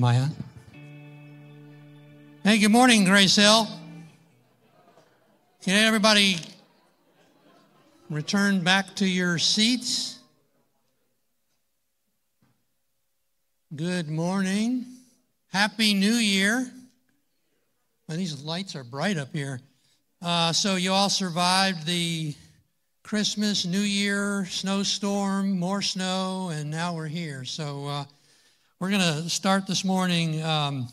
Am I on? Hey, good morning, Grace Hill. Can everybody return back to your seats? Good morning. Happy New Year. Well, these lights are bright up here. Uh, so, you all survived the Christmas, New Year, snowstorm, more snow, and now we're here. So, uh, we're going to start this morning um,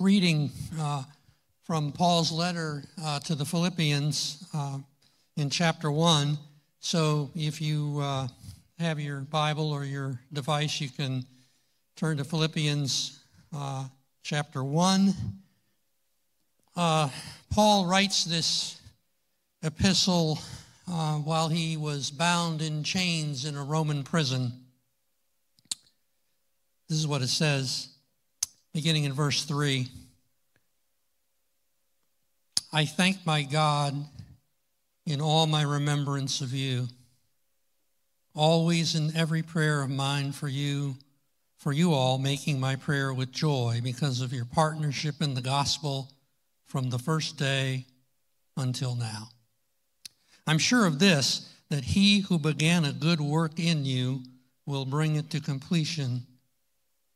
reading uh, from Paul's letter uh, to the Philippians uh, in chapter 1. So, if you uh, have your Bible or your device, you can turn to Philippians uh, chapter 1. Uh, Paul writes this epistle while he was bound in chains in a Roman prison. This is what it says, beginning in verse 3. I thank my God in all my remembrance of you, always in every prayer of mine for you for you all, making my prayer with joy because of your partnership in the gospel from the first day until now. I'm sure of this, that he who began a good work in you will bring it to completion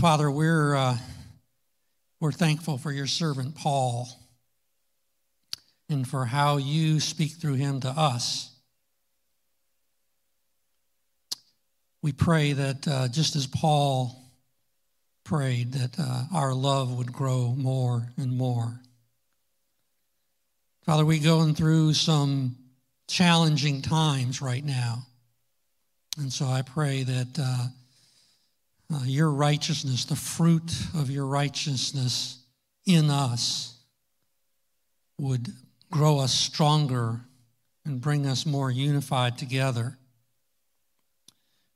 Father, we're, uh, we're thankful for your servant Paul and for how you speak through him to us. we pray that uh, just as Paul prayed, that uh, our love would grow more and more. Father, we're going through some challenging times right now. And so I pray that uh, your righteousness, the fruit of your righteousness in us, would grow us stronger and bring us more unified together.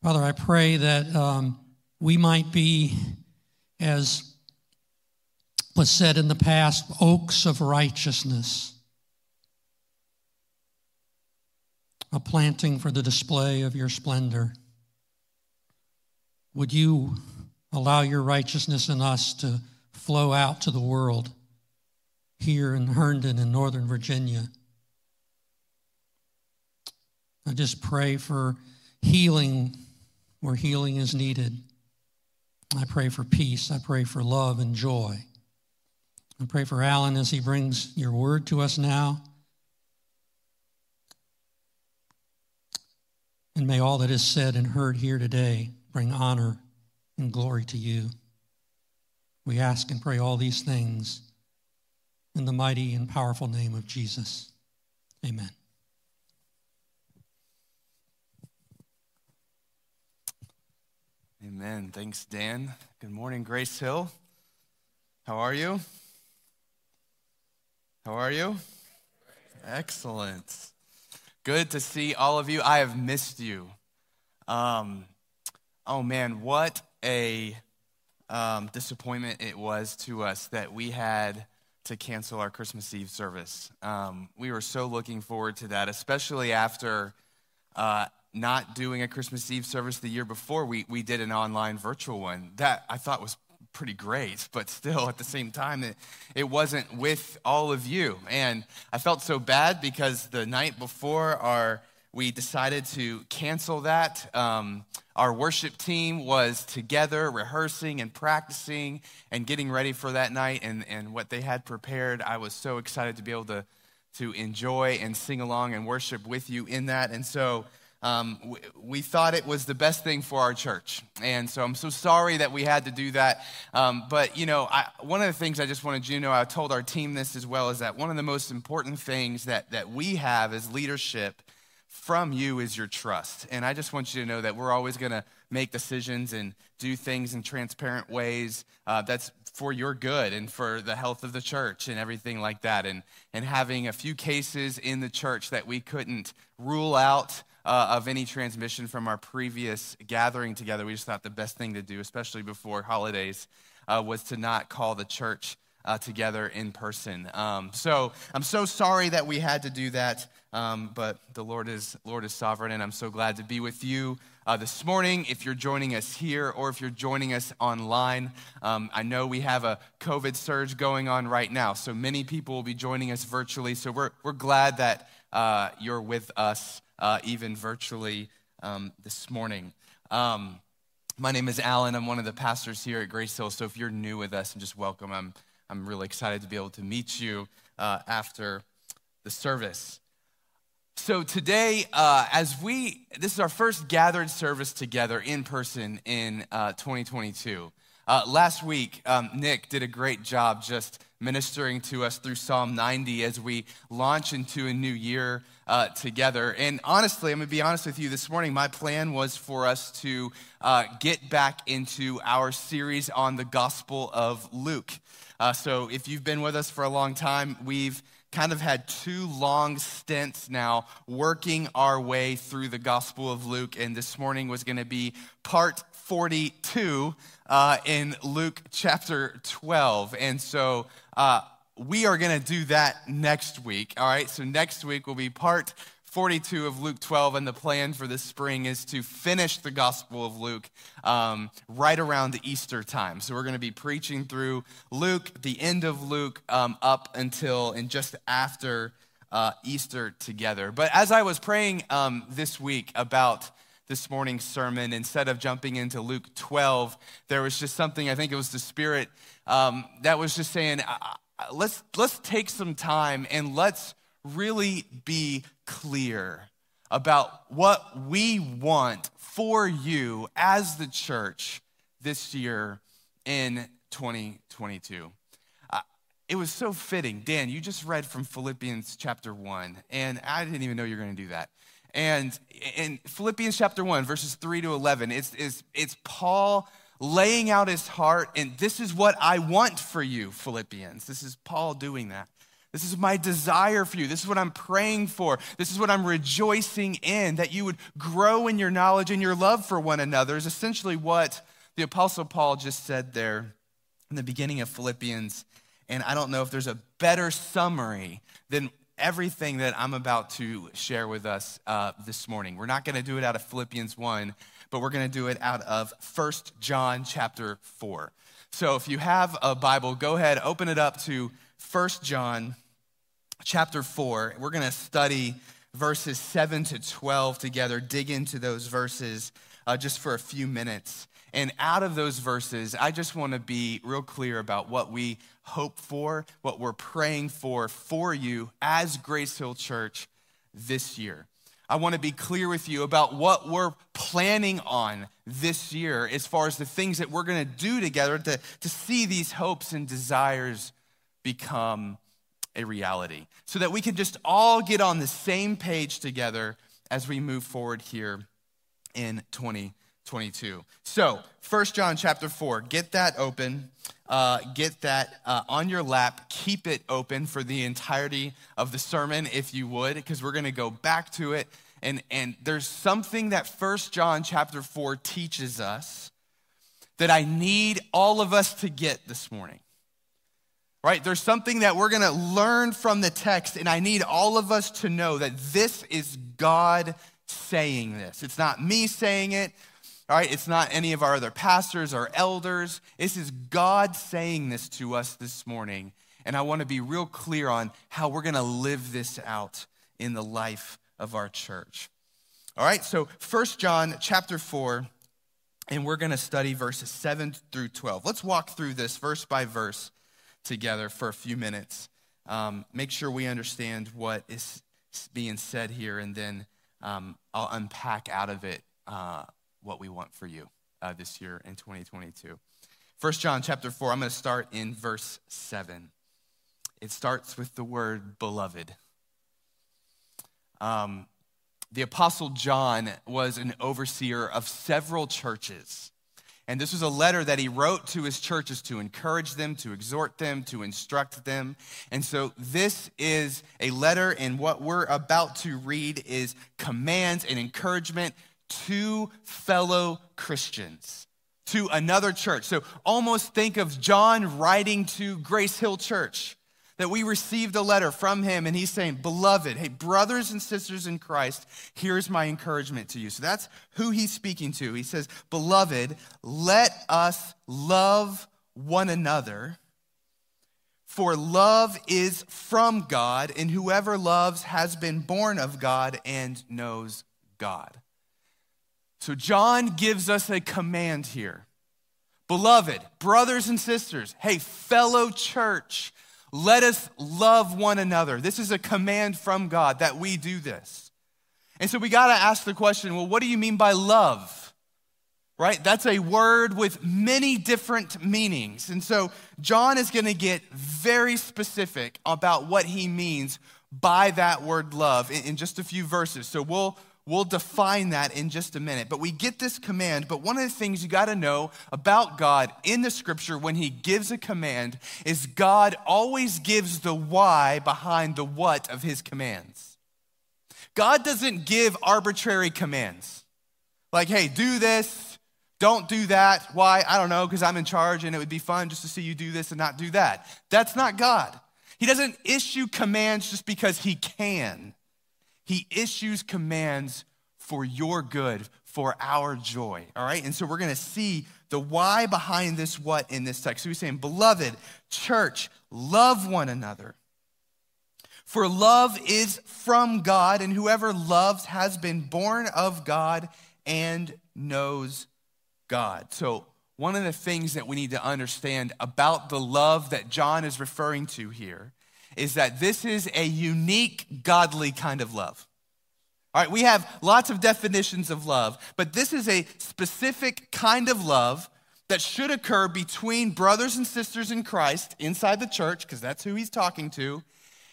Father, I pray that um, we might be, as was said in the past, oaks of righteousness, a planting for the display of your splendor. Would you allow your righteousness in us to flow out to the world here in Herndon in Northern Virginia? I just pray for healing where healing is needed. I pray for peace. I pray for love and joy. I pray for Allan as he brings your word to us now. And may all that is said and heard here today bring honor and glory to you. We ask and pray all these things in the mighty and powerful name of Jesus. Amen. Amen. Thanks, Dan. Good morning, Grace Hill. How are you? How are you? Excellent. Good to see all of you. I have missed you. Um, oh man, what a um, disappointment it was to us that we had to cancel our Christmas Eve service. Um, we were so looking forward to that, especially after uh, not doing a Christmas Eve service the year before, we, we did an online virtual one. That I thought was pretty great, but still at the same time, it, it wasn't with all of you. And I felt so bad because the night before our we decided to cancel that. Um, our worship team was together rehearsing and practicing and getting ready for that night and, and what they had prepared. I was so excited to be able to, to enjoy and sing along and worship with you in that. And so um, we, we, thought it was the best thing for our church. And so I'm so sorry that we had to do that. Um, but, you know, I, one of the things I just wanted you to know, I told our team this as well, is that one of the most important things that, that we have as leadership from you is your trust. And I just want you to know that we're always going to make decisions and do things in transparent ways. Uh, that's for your good and for the health of the church and everything like that. And, and having a few cases in the church that we couldn't rule out uh, of any transmission from our previous gathering together, we just thought the best thing to do, especially before holidays, uh, was to not call the church uh, together in person. Um, so I'm so sorry that we had to do that, um, but the Lord is Lord is sovereign, and I'm so glad to be with you uh, this morning. If you're joining us here or if you're joining us online, um, I know we have a COVID surge going on right now, so many people will be joining us virtually. So we're we're glad that uh, you're with us uh, even virtually um, this morning. Um, my name is Allan. I'm one of the pastors here at Grace Hill. So if you're new with us, and just welcome. I'm I'm really excited to be able to meet you uh, after the service. So, today, uh, as we, this is our first gathered service together in person in uh, 2022. Uh, last week, um, Nick did a great job just ministering to us through Psalm 90 as we launch into a new year uh, together. And honestly, I'm going to be honest with you this morning. My plan was for us to uh, get back into our series on the Gospel of Luke. Uh, so if you've been with us for a long time, we've kind of had two long stints now working our way through the Gospel of Luke. And this morning was going to be part 42 uh, in Luke chapter 12. And so uh, we are going to do that next week. All right. So next week will be part 42 of Luke 12, and the plan for this spring is to finish the Gospel of Luke um, right around Easter time. So we're going to be preaching through Luke, the end of Luke, um, up until and just after uh, Easter together. But as I was praying um, this week about this morning's sermon, instead of jumping into Luke 12, there was just something, I think it was the Spirit, um, that was just saying, let's, let's take some time and let's really be clear about what we want for you as the church this year in 2022. Uh, it was so fitting. Dan, you just read from Philippians chapter 1, and I didn't even know you were going to do that. And in Philippians chapter 1, verses 3 to 11, it's, it's, it's Paul laying out his heart, and this is what I want for you, Philippians. This is Paul doing that. This is my desire for you. This is what I'm praying for. This is what I'm rejoicing in, that you would grow in your knowledge and your love for one another, is essentially what the Apostle Paul just said there in the beginning of Philippians. And I don't know if there's a better summary than everything that I'm about to share with us uh, this morning. We're not going to do it out of Philippians 1, but we're going to do it out of 1 John chapter 4. So if you have a Bible, go ahead, open it up to 1 John chapter 4. We're going to study verses 7 to 12 together, dig into those verses uh, just for a few minutes. And out of those verses, I just want to be real clear about what we hope for, what we're praying for for you as Grace Hill Church this year. I want to be clear with you about what we're planning on this year as far as the things that we're going to do together to, to see these hopes and desires become a reality so that we can just all get on the same page together as we move forward here in 2022. So, First John chapter 4, get that open. Uh, get that uh, on your lap. Keep it open for the entirety of the sermon, if you would, because we're going to go back to it. And, and there's something that First John chapter 4 teaches us that I need all of us to get this morning right? There's something that we're going to learn from the text, and I need all of us to know that this is God saying this. It's not me saying it, all right? It's not any of our other pastors or elders. This is God saying this to us this morning. And I want to be real clear on how we're going to live this out in the life of our church. All right, so First John chapter 4, and we're going to study verses 7 through 12. Let's walk through this verse by verse together for a few minutes. Um, make sure we understand what is being said here, and then um, I'll unpack out of it uh, what we want for you uh, this year in 2022. First John chapter 4, I'm going to start in verse 7. It starts with the word beloved. Um, the Apostle John was an overseer of several churches. And this was a letter that he wrote to his churches to encourage them, to exhort them, to instruct them. And so this is a letter, and what we're about to read is commands and encouragement to fellow Christians, to another church. So almost think of John writing to Grace Hill Church that we received a letter from him and he's saying, Beloved, hey, brothers and sisters in Christ, here's my encouragement to you. So that's who he's speaking to. He says, Beloved, let us love one another, for love is from God, and whoever loves has been born of God and knows God. So John gives us a command here. Beloved, brothers and sisters, hey, fellow church, let us love one another. This is a command from God that we do this. And so we got to ask the question well, what do you mean by love? Right? That's a word with many different meanings. And so John is going to get very specific about what he means by that word love in, just a few verses. So we'll We'll define that in just a minute. But we get this command. But one of the things you got to know about God in the scripture when he gives a command is God always gives the why behind the what of his commands. God doesn't give arbitrary commands. Like, hey, do this, don't do that. Why? I don't know, because I'm in charge and it would be fun just to see you do this and not do that. That's not God. He doesn't issue commands just because he can. He issues commands for your good, for our joy. All right? And so we're going to see the why behind this what in this text. So he's saying, Beloved, church, love one another. For love is from God, and whoever loves has been born of God and knows God. So, one of the things that we need to understand about the love that John is referring to here is that this is a unique godly kind of love. All right, we have lots of definitions of love, but this is a specific kind of love that should occur between brothers and sisters in Christ inside the church, because that's who he's talking to.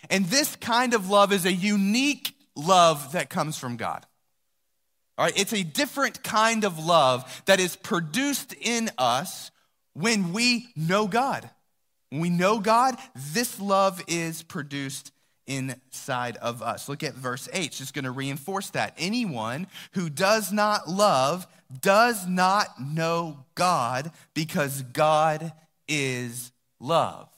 And this kind of love is a unique love that comes from God. All right, it's a different kind of love that is produced in us when we know God. When we know God, this love is produced inside of us. Look at verse 8. It's just going to reinforce that. Anyone who does not love does not know God because God is love.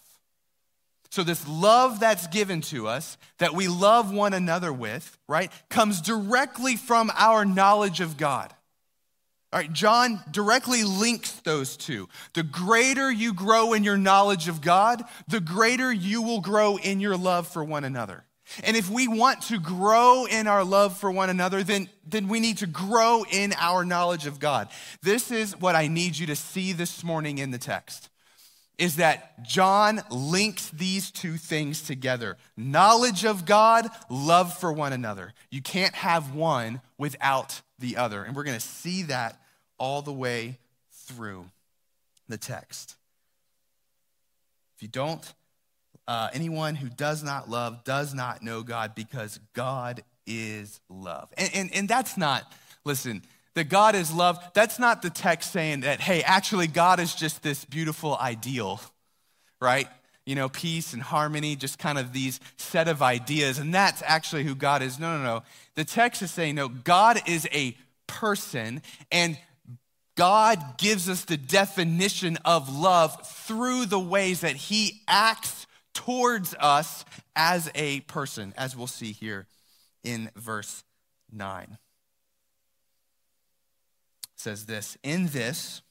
So, this love that's given to us, that we love one another with, right, comes directly from our knowledge of God. All right, John directly links those two. The greater you grow in your knowledge of God, the greater you will grow in your love for one another. And if we want to grow in our love for one another, then, then we need to grow in our knowledge of God. This is what I need you to see this morning in the text. Is that John links these two things together knowledge of God, love for one another. You can't have one without the other. And we're going to see that all the way through the text. If you don't, uh, anyone who does not love does not know God because God is love. And, and, and that's not, listen, that God is love, that's not the text saying that, hey, actually, God is just this beautiful ideal, right? You know, peace and harmony, just kind of these set of ideas, and that's actually who God is. No, no, no. The text is saying, no, God is a person, and God gives us the definition of love through the ways that He acts towards us as a person, as we'll see here in verse 9. It says this In this,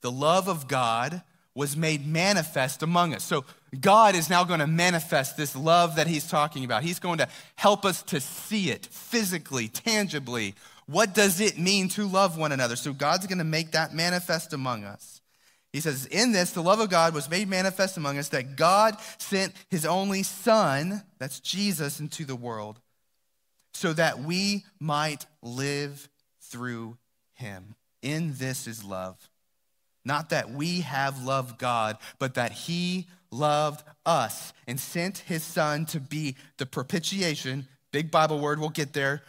the love of God was made manifest among us. So God is now going to manifest this love that he's talking about. He's going to help us to see it physically, tangibly. What does it mean to love one another? So God's going to make that manifest among us. He says, In this, the love of God was made manifest among us that God sent his only Son, that's Jesus, into the world so that we might live through him. In this is love. Not that we have loved God, but that he loved us and sent his son to be the propitiation, big Bible word, we'll get there,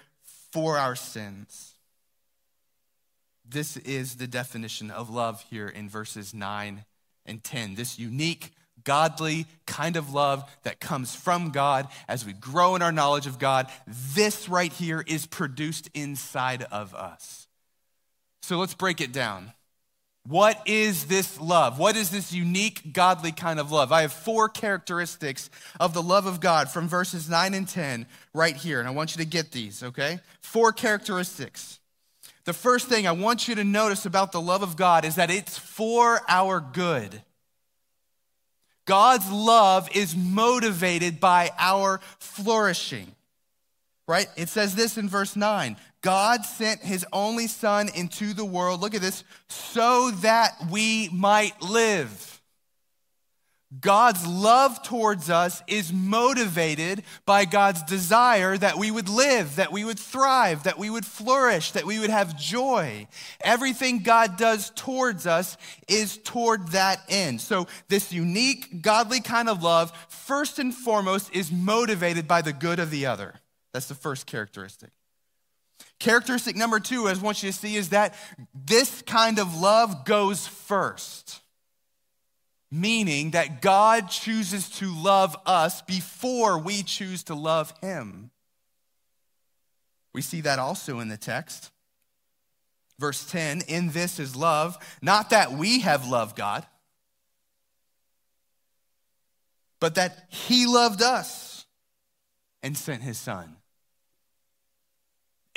for our sins. This is the definition of love here in verses 9 and 10. This unique godly kind of love that comes from God as we grow in our knowledge of God. This right here is produced inside of us. So let's break it down. What is this love? What is this unique, godly kind of love? I have four characteristics of the love of God from verses 9 and 10 right here, and I want you to get these, okay? Four characteristics. The first thing I want you to notice about the love of God is that it's for our good. God's love is motivated by our flourishing. Right? It says this in verse 9 God sent his only son into the world, look at this, so that we might live. God's love towards us is motivated by God's desire that we would live, that we would thrive, that we would flourish, that we would have joy. Everything God does towards us is toward that end. So, this unique, godly kind of love, first and foremost, is motivated by the good of the other. That's the first characteristic. Characteristic number two, I want you to see, is that this kind of love goes first meaning that God chooses to love us before we choose to love Him. We see that also in the text. Verse 10 In this is love, not that we have loved God, but that He loved us and sent His Son.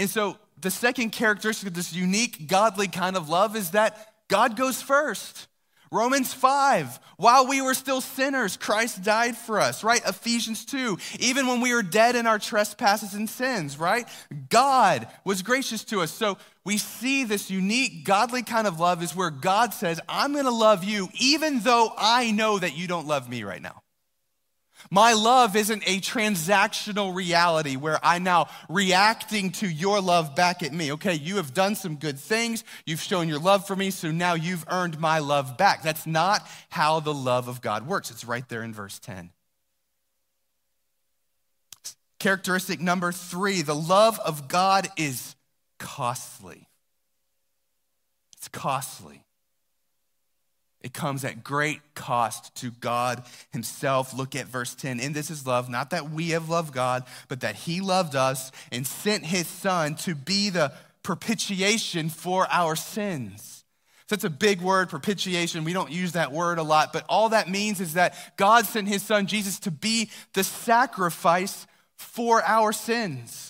And so, the second characteristic of this unique, godly kind of love is that God goes first. Romans 5, while we were still sinners, Christ died for us, right? Ephesians 2, even when we were dead in our trespasses and sins, right? God was gracious to us. So we see this unique, godly kind of love is where God says, I'm gonna love you even though I know that you don't love me right now. My love isn't a transactional reality where I'm now reacting to your love back at me. Okay, you have done some good things. You've shown your love for me, so now you've earned my love back. That's not how the love of God works. It's right there in verse 10. Characteristic number three the love of God is costly. It's costly. It comes at great cost to God Himself. Look at verse 10. In this is love, not that we have loved God, but that He loved us and sent His Son to be the propitiation for our sins. So that's a big word, propitiation. We don't use that word a lot, but all that means is that God sent His Son, Jesus, to be the sacrifice for our sins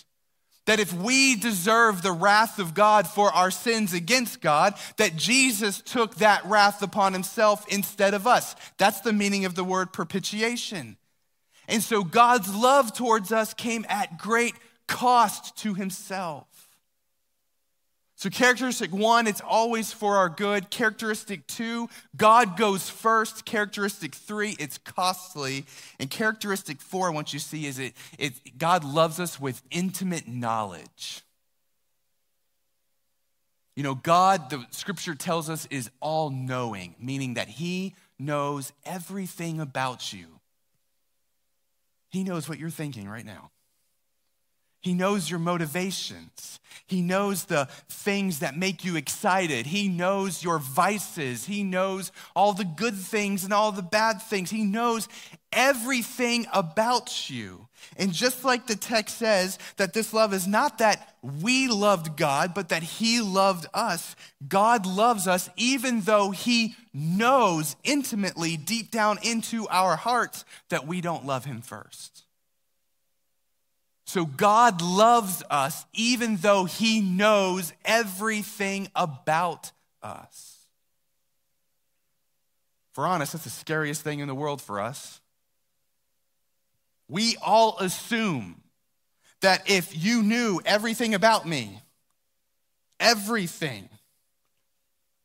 that if we deserve the wrath of God for our sins against God, that Jesus took that wrath upon himself instead of us. That's the meaning of the word propitiation. And so God's love towards us came at great cost to himself. So, characteristic one, it's always for our good. Characteristic two, God goes first. Characteristic three, it's costly. And characteristic four, I want you to see, is it, it God loves us with intimate knowledge. You know, God, the scripture tells us, is all knowing, meaning that He knows everything about you. He knows what you're thinking right now. He knows your motivations. He knows the things that make you excited. He knows your vices. He knows all the good things and all the bad things. He knows everything about you. And just like the text says, that this love is not that we loved God, but that He loved us. God loves us even though He knows intimately, deep down into our hearts, that we don't love Him first. So God loves us even though he knows everything about us. For honest, that's the scariest thing in the world for us. We all assume that if you knew everything about me, everything,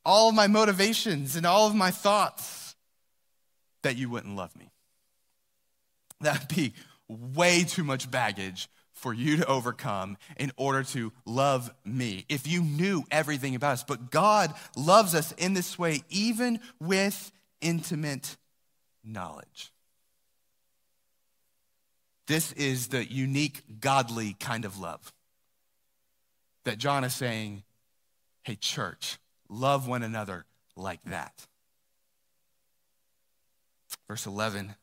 all of my motivations and all of my thoughts, that you wouldn't love me. That'd be way too much baggage for you to overcome in order to love me. If you knew everything about us, but God loves us in this way, even with intimate knowledge. This is the unique, godly kind of love that John is saying, hey, church, love one another like that. Verse 11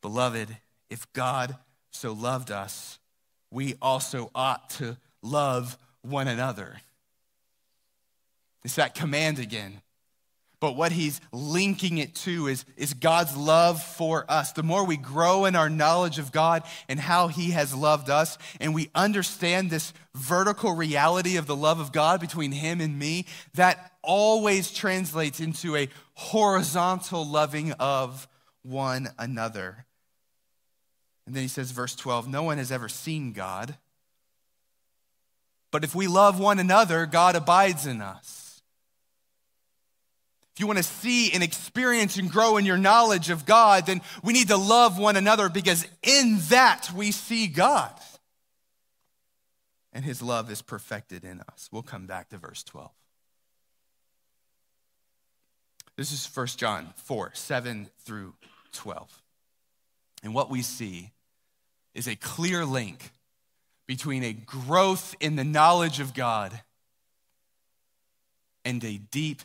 Beloved, if God so loved us, we also ought to love one another. It's that command again. But what he's linking it to is, is God's love for us. The more we grow in our knowledge of God and how he has loved us, and we understand this vertical reality of the love of God between him and me, that always translates into a horizontal loving of one another. And then he says, verse 12, no one has ever seen God. But if we love one another, God abides in us if you want to see and experience and grow in your knowledge of God, then we need to love one another because in that we see God. And his love is perfected in us. We'll come back to verse 12. This is 1 John 4 7 through 12. And what we see is a clear link between a growth in the knowledge of God and a deep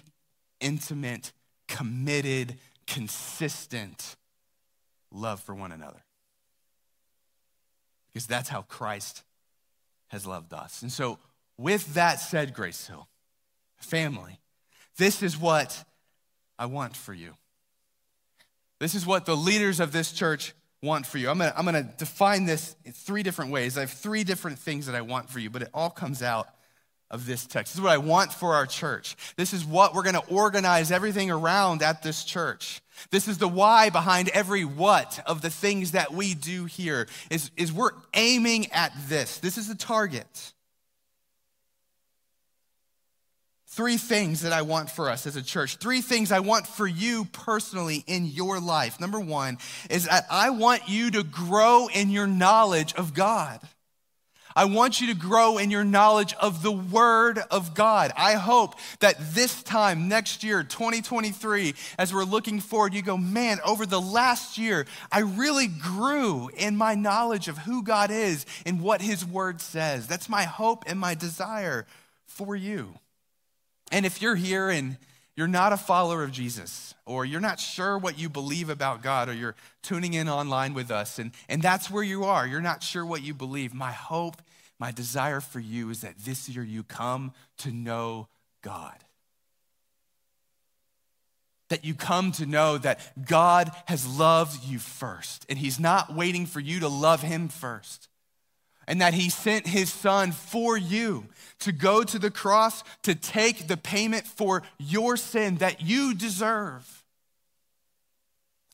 intimate, committed, consistent love for one another. Because that's how Christ has loved us. And so, with that said, Grace Hill, family, this is what I want for you. This is what the leaders of this church want for you. I'm gonna, I'm gonna define this in three different ways. I have three different things that I want for you, but it all comes out of this text. This is what I want for our church. This is what we're to organize everything around at this church. This is the why behind every what of the things that we do here is, is we're aiming at this. This is the target. Three things that I want for us as a church. Three things I want for you personally in your life. Number one is that I want you to grow in your knowledge of God. I want you to grow in your knowledge of the Word of God. I hope that this time, next year, 2023, as we're looking forward, you go, man, over the last year, I really grew in my knowledge of who God is and what His Word says. That's my hope and my desire for you. And if you're here and you're not a follower of Jesus, or you're not sure what you believe about God, or you're tuning in online with us, and, and that's where you are, you're not sure what you believe, my hope my desire for you is that this year you come to know God. That you come to know that God has loved you first, and He's not waiting for you to love Him first. And that He sent His Son for you to go to the cross to take the payment for your sin that you deserve.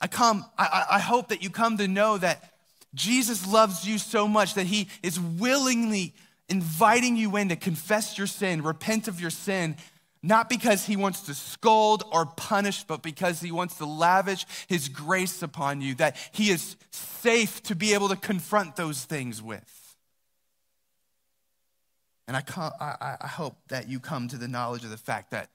I come, I, I hope that you come to know that Jesus loves you so much that he is willingly inviting you in to confess your sin, repent of your sin, not because he wants to scold or punish, but because he wants to lavish his grace upon you, that he is safe to be able to confront those things with. And I, I, I hope that you come to the knowledge of the fact that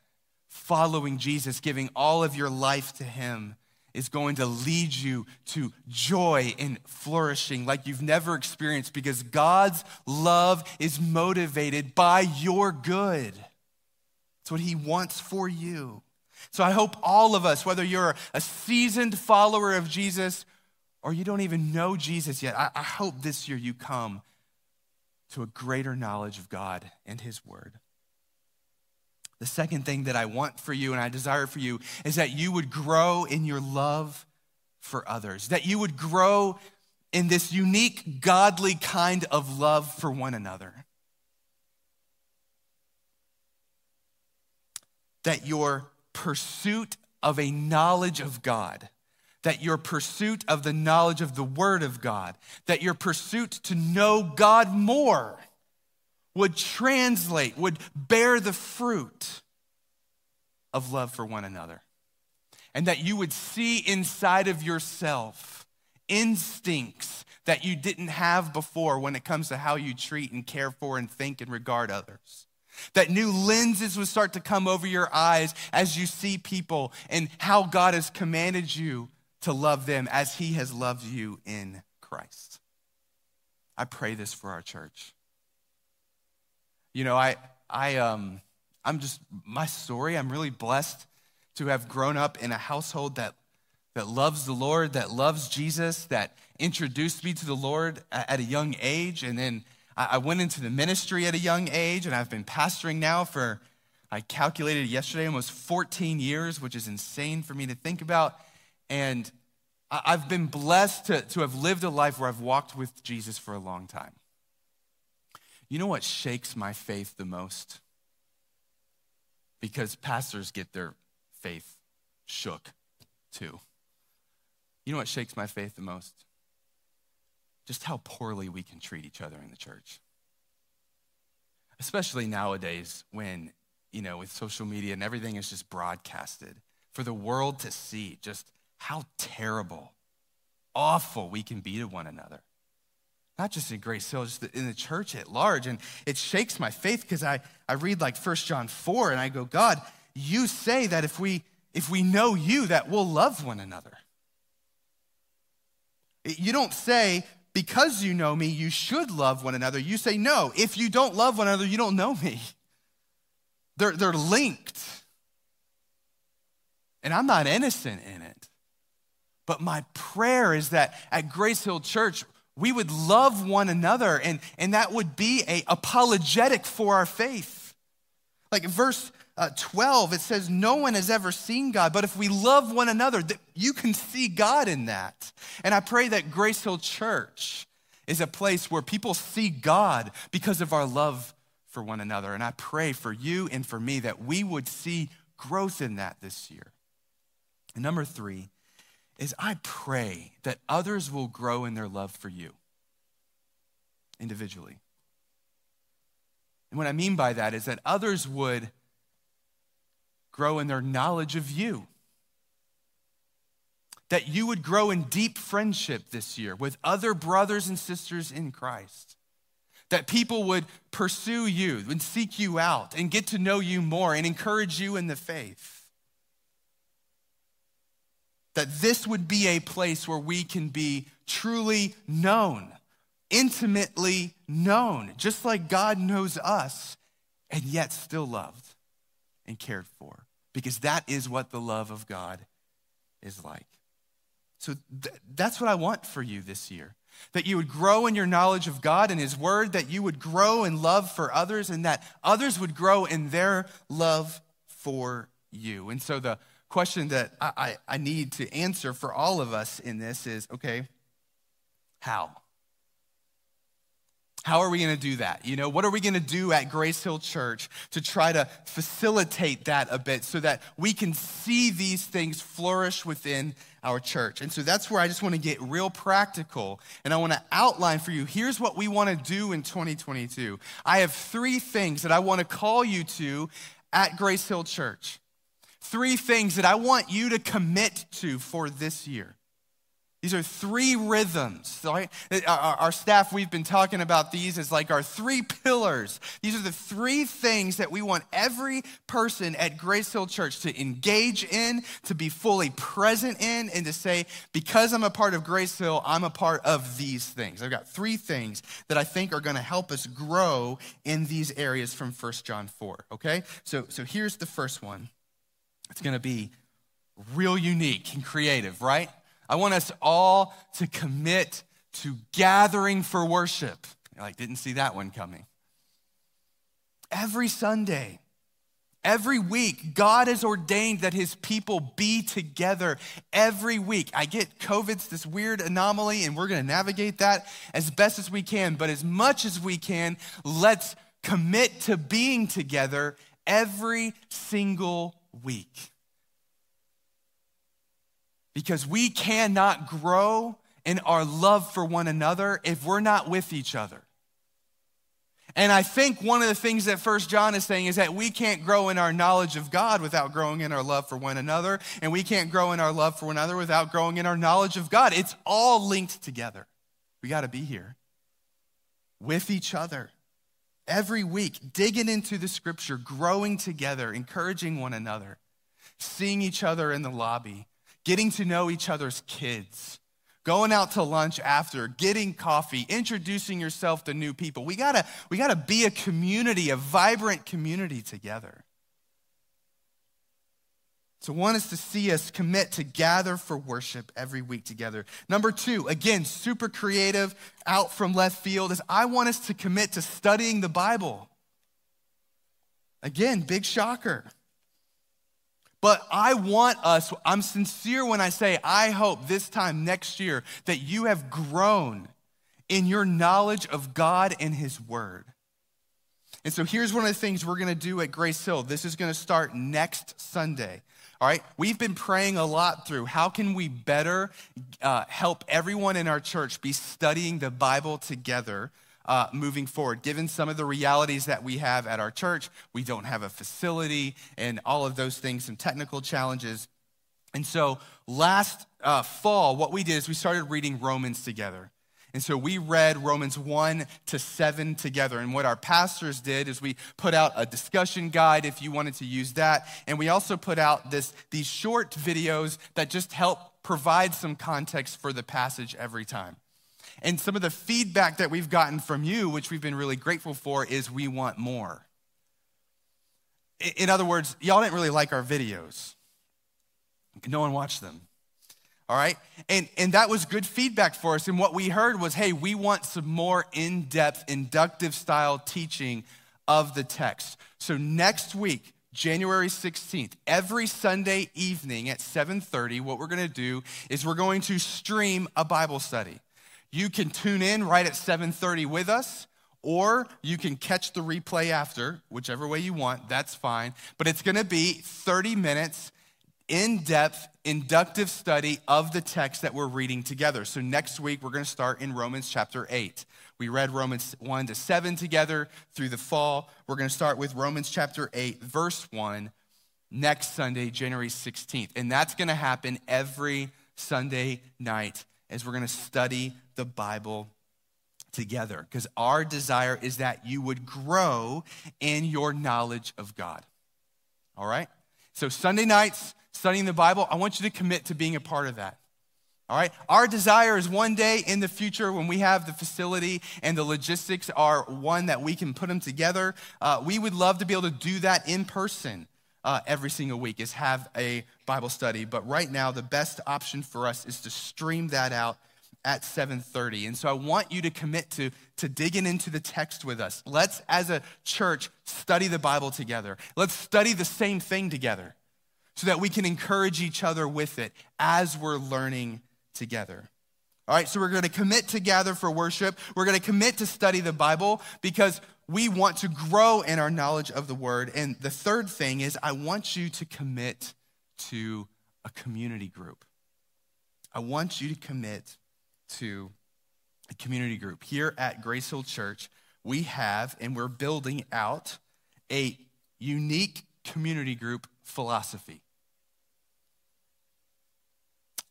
following Jesus, giving all of your life to him, is going to lead you to joy and flourishing like you've never experienced because God's love is motivated by your good. It's what He wants for you. So I hope all of us, whether you're a seasoned follower of Jesus or you don't even know Jesus yet, I, I hope this year you come to a greater knowledge of God and His Word. The second thing that I want for you and I desire for you is that you would grow in your love for others, that you would grow in this unique, godly kind of love for one another. That your pursuit of a knowledge of God, that your pursuit of the knowledge of the Word of God, that your pursuit to know God more would translate, would bear the fruit of love for one another. And that you would see inside of yourself instincts that you didn't have before when it comes to how you treat and care for and think and regard others. That new lenses would start to come over your eyes as you see people and how God has commanded you to love them as He has loved you in Christ. I pray this for our church. You know, I, I, um, I'm just, my story, I'm really blessed to have grown up in a household that, that loves the Lord, that loves Jesus, that introduced me to the Lord at a young age. And then I went into the ministry at a young age, and I've been pastoring now for, I calculated yesterday, almost 14 years, which is insane for me to think about. And I've been blessed to, to have lived a life where I've walked with Jesus for a long time. You know what shakes my faith the most? Because pastors get their faith shook too. You know what shakes my faith the most? Just how poorly we can treat each other in the church. Especially nowadays when, you know, with social media and everything is just broadcasted for the world to see just how terrible, awful we can be to one another not just in Grace Hill, just in the church at large. And it shakes my faith because I, I read like 1 John 4 and I go, God, you say that if we if we know you, that we'll love one another. You don't say, because you know me, you should love one another. You say, no, if you don't love one another, you don't know me. They're, they're linked. And I'm not innocent in it. But my prayer is that at Grace Hill Church, we would love one another and, and that would be a apologetic for our faith. Like verse uh, 12 it says no one has ever seen god but if we love one another you can see god in that. And i pray that grace hill church is a place where people see god because of our love for one another. And i pray for you and for me that we would see growth in that this year. And number three is I pray that others will grow in their love for you individually. And what I mean by that is that others would grow in their knowledge of you. That you would grow in deep friendship this year with other brothers and sisters in Christ. That people would pursue you and seek you out and get to know you more and encourage you in the faith that this would be a place where we can be truly known, intimately known, just like God knows us, and yet still loved and cared for, because that is what the love of God is like. So th- that's what I want for you this year. That you would grow in your knowledge of God and His Word, that you would grow in love for others, and that others would grow in their love for you. And so the question that I, I, I need to answer for all of us in this is okay, how? How are we going to do that? You know, what are we going to do at Grace Hill Church to try to facilitate that a bit so that we can see these things flourish within our church? And so that's where I just want to get real practical and I want to outline for you here's what we want to do in 2022. I have three things that I want to call you to at Grace Hill Church three things that I want you to commit to for this year. These are three rhythms. Right? Our, staff, we've been talking about these as like our three pillars. These are the three things that we want every person at Grace Hill Church to engage in, to be fully present in, and to say, because I'm a part of Grace Hill, I'm a part of these things. I've got three things that I think are going to help us grow in these areas from 1 John 4. Okay? So, so here's the first one it's going to be real unique and creative, right? I want us all to commit to gathering for worship. Like, didn't see that one coming. Every Sunday, every week, God has ordained that his people be together every week. I get COVID's this weird anomaly, and we're going to navigate that as best as we can. But as much as we can, let's commit to being together every single week. because we cannot grow in our love for one another if we're not with each other. And I think one of the things that First John is saying is that we can't grow in our knowledge of God without growing in our love for one another, and we can't grow in our love for one another without growing in our knowledge of God. It's all linked together. We got to be here with each other every week, digging into the scripture, growing together, encouraging one another, seeing each other in the lobby, getting to know each other's kids, going out to lunch after, getting coffee, introducing yourself to new people. We gotta, we gotta be a community, a vibrant community together. So, one is to see us commit to gather for worship every week together. Number two, again, super creative, out from left field, is I want us to commit to studying the Bible. Again, big shocker. But I want us, I'm sincere when I say, I hope this time next year that you have grown in your knowledge of God and His Word. And so here's one of the things we're going to do at Grace Hill. This is going to start next Sunday. All right, we've been praying a lot through how can we better uh, help everyone in our church be studying the Bible together uh, moving forward, given some of the realities that we have at our church. We don't have a facility and all of those things, some technical challenges. And so last uh, fall, what we did is we started reading Romans together. And so we read Romans 1 to 7 together. And what our pastors did is we put out a discussion guide if you wanted to use that. And we also put out this, these short videos that just help provide some context for the passage every time. And some of the feedback that we've gotten from you, which we've been really grateful for, is we want more. In other words, y'all didn't really like our videos. No one watched them. All right? And, and that was good feedback for us. And what we heard was hey, we want some more in depth, inductive style teaching of the text. So next week, January 16th, every Sunday evening at 7:30, what we're going to do is we're going to stream a Bible study. You can tune in right at 7:30 with us or you can catch the replay after, whichever way you want, that's fine. But it's going to be 30 minutes in depth, inductive study of the text that we're reading together. So next week, we're going to start in Romans chapter 8. We read Romans 1 to 7 together through the fall. We're going to start with Romans chapter 8, verse 1, next Sunday, January 16th. And that's going to happen every Sunday night as we're going to study the Bible together. Because our desire is that you would grow in your knowledge of God. All right? So, Sunday nights, studying the Bible, I want you to commit to being a part of that. All right? Our desire is one day in the future when we have the facility and the logistics are one that we can put them together. Uh, we would love to be able to do that in person uh, every single week, is have a Bible study. But right now, the best option for us is to stream that out at 7.30 and so i want you to commit to, to digging into the text with us let's as a church study the bible together let's study the same thing together so that we can encourage each other with it as we're learning together. All right, so we're going to commit to gather for worship. We're going to commit to study the Bible because we want to grow in our knowledge of the word. And the third thing is, I want you to commit to a community group. I want you to commit to a community group. Here at Grace Hill Church, we have and we're building out a unique community group philosophy.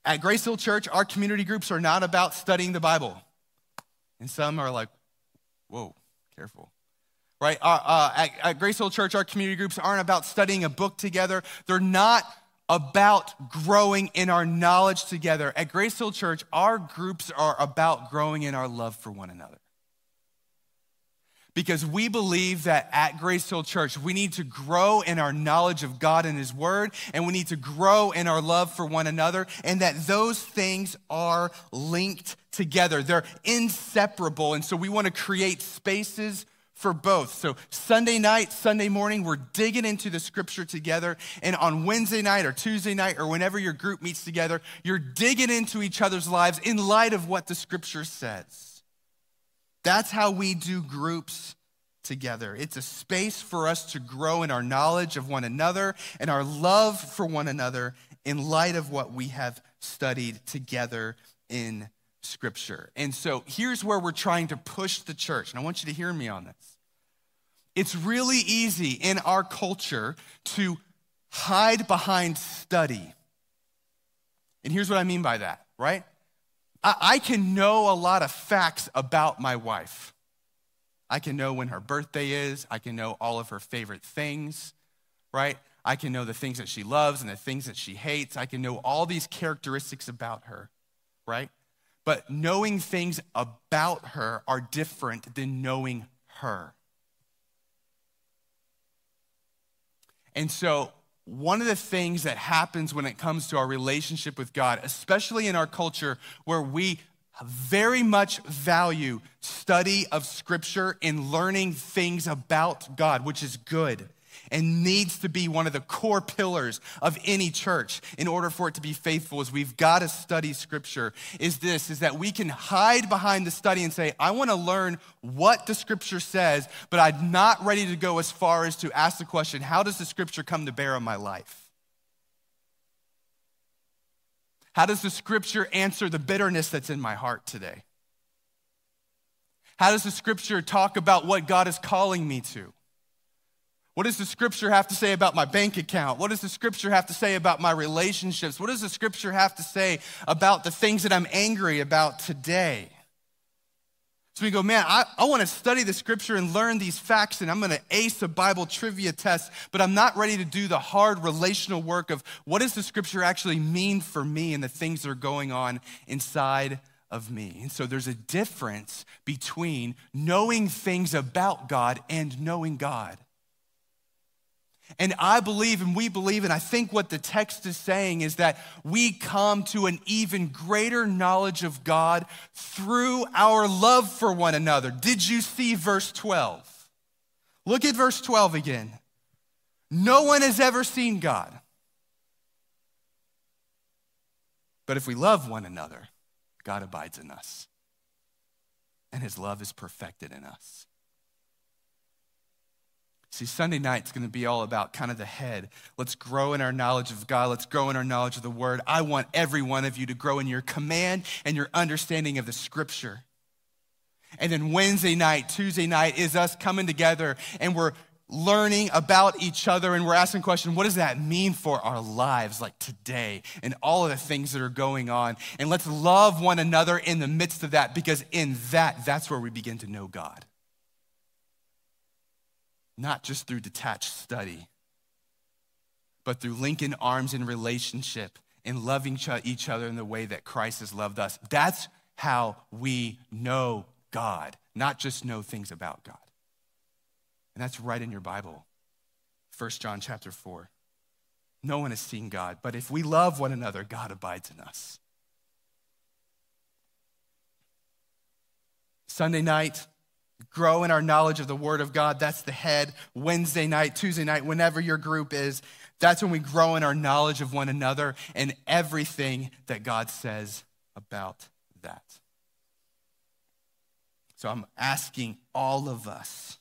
At Grace Hill Church, our community groups are not about studying the Bible. And some are like, whoa, careful. Right? Uh, uh, at, at Grace Hill Church, our community groups aren't about studying a book together. They're not about growing in our knowledge together. At Grace Hill Church, our groups are about growing in our love for one another because we believe that at Grace Hill Church, we need to grow in our knowledge of God and His Word, and we need to grow in our love for one another, and that those things are linked together. They're inseparable. And so we want to create spaces for both. So Sunday night, Sunday morning, we're digging into the scripture together. And on Wednesday night or Tuesday night or whenever your group meets together, you're digging into each other's lives in light of what the scripture says. That's how we do groups together. It's a space for us to grow in our knowledge of one another and our love for one another in light of what we have studied together in Scripture. And so here's where we're trying to push the church, and I want you to hear me on this. It's really easy in our culture to hide behind study. And here's what I mean by that, right? I, can know a lot of facts about my wife. I can know when her birthday is, I can know all of her favorite things, right? I can know the things that she loves and the things that she hates. I can know all these characteristics about her, right? But knowing things about her are different than knowing her. And so, one of the things that happens when it comes to our relationship with God, especially in our culture where we very much value study of Scripture and learning things about God, which is good and needs to be one of the core pillars of any church in order for it to be faithful is we've got to study scripture. Is this is that we can hide behind the study and say i want to learn what the scripture says but i'm not ready to go as far as to ask the question how does the scripture come to bear on my life? How does the scripture answer the bitterness that's in my heart today? How does the scripture talk about what god is calling me to what does the scripture have to say about my bank account? What does the scripture have to say about my relationships? What does the scripture have to say about the things that I'm angry about today? So we go, man, I, I want to study the scripture and learn these facts, and I'm going to ace a Bible trivia test, but I'm not ready to do the hard relational work of what does the scripture actually mean for me and the things that are going on inside of me. And so there's a difference between knowing things about God and knowing God. And I believe, and we believe, and I think what the text is saying is that we come to an even greater knowledge of God through our love for one another. Did you see verse 12? Look at verse 12 again. No one has ever seen God. But if we love one another, God abides in us, and his love is perfected in us. See, Sunday night's going to be all about kind of the head. Let's grow in our knowledge of God. Let's grow in our knowledge of the Word. I want every one of you to grow in your command and your understanding of the Scripture. And then Wednesday night, Tuesday night is us coming together and we're learning about each other and we're asking questions what does that mean for our lives like today and all of the things that are going on and let's love one another in the midst of that because in that that's where we begin to know god not just through detached study, but through linking arms in relationship and loving each other in the way that Christ has loved us. That's how we know God, not just know things about God. And that's right in your Bible. 1 John chapter 4. No one has seen God, but if we love one another, God abides in us. Sunday night, grow in our knowledge of the Word of God. That's the head. Wednesday night, Tuesday night, whenever your group is, that's when we grow in our knowledge of one another and everything that God says about that. So I'm asking all of us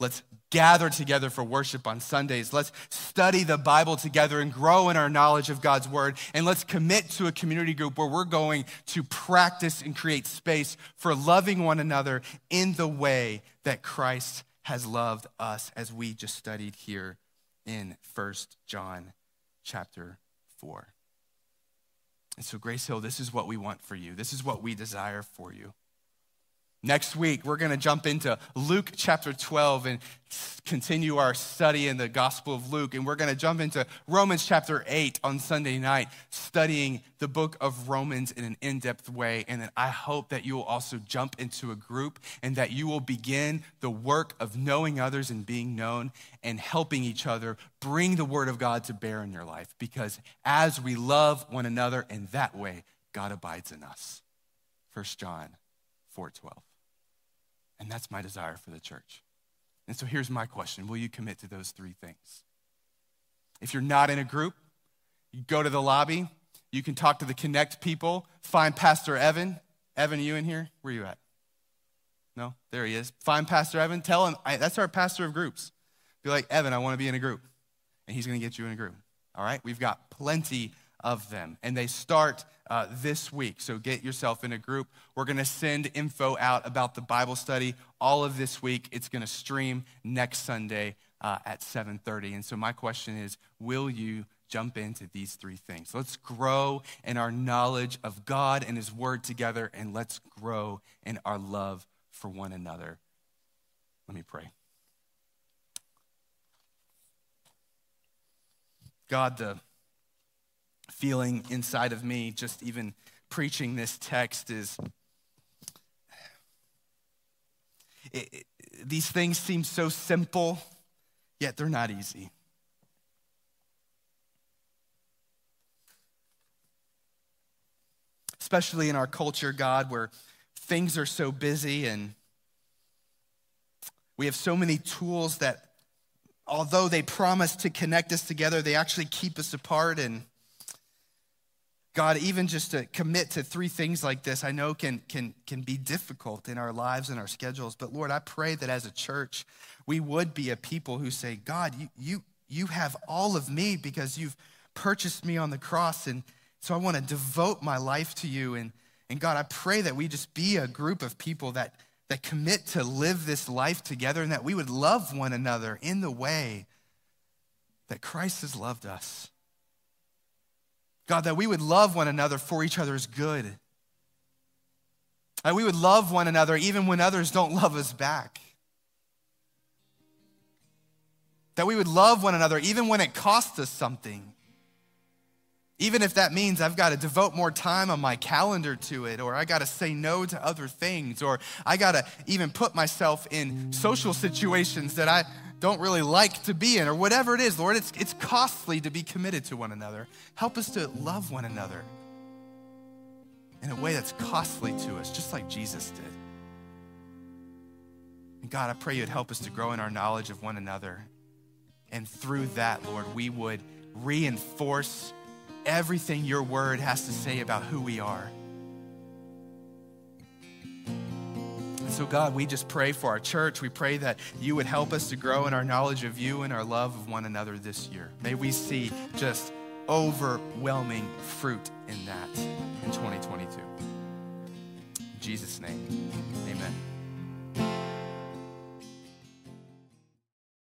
Let's gather together for worship on Sundays. Let's study the Bible together and grow in our knowledge of God's Word. And let's commit to a community group where we're going to practice and create space for loving one another in the way that Christ has loved us, as we just studied here in 1 John chapter 4. And so, Grace Hill, this is what we want for you. This is what we desire for you. Next week, we're going to jump into Luke chapter 12 and continue our study in the Gospel of Luke. And we're going to jump into Romans chapter 8 on Sunday night, studying the book of Romans in an in depth way. And then I hope that you will also jump into a group and that you will begin the work of knowing others and being known and helping each other bring the Word of God to bear in your life. Because as we love one another in that way, God abides in us. 1 John 4 12. And that's my desire for the church. And so here's my question Will you commit to those three things? If you're not in a group, you go to the lobby, you can talk to the Connect people, find Pastor Evan. Evan, are you in here? Where are you at? No? There he is. Find Pastor Evan. Tell him, that's our pastor of groups. Be like, Evan, I want to be in a group. And he's going to get you in a group. All right? We've got plenty of them. And they start uh, this week. So get yourself in a group. We're going to send info out about the Bible study all of this week. It's going to stream next Sunday uh, at 7:30. And so my question is, will you jump into these three things? Let's grow in our knowledge of God and His Word together, and let's grow in our love for one another. Let me pray. God, the feeling inside of me, just even preaching this text, is it, it, these things seem so simple, yet they're not easy. Especially in our culture, God, where things are so busy and we have so many tools that, although they promise to connect us together, they actually keep us apart. And God, even just to commit to three things like this, I know can, can, can be difficult in our lives and our schedules. But Lord, I pray that as a church, we would be a people who say, God, you, you, you have all of me because you've purchased me on the cross. And so I want to devote my life to you. And, and God, I pray that we just be a group of people that, that commit to live this life together and that we would love one another in the way that Christ has loved us. God, that we would love one another for each other's good. That we would love one another even when others don't love us back. That we would love one another even when it costs us something. Even if that means I've got to devote more time on my calendar to it, or I got to say no to other things, or I got to even put myself in social situations that I don't really like to be in, or whatever it is, Lord, it's, it's costly to be committed to one another. Help us to love one another in a way that's costly to us, just like Jesus did. And God, I pray you'd help us to grow in our knowledge of one another. And through that, Lord, we would reinforce everything your word has to say about who we are. And so, God, we just pray for our church. We pray that you would help us to grow in our knowledge of you and our love of one another this year. May we see just overwhelming fruit in that in 2022. In Jesus' name.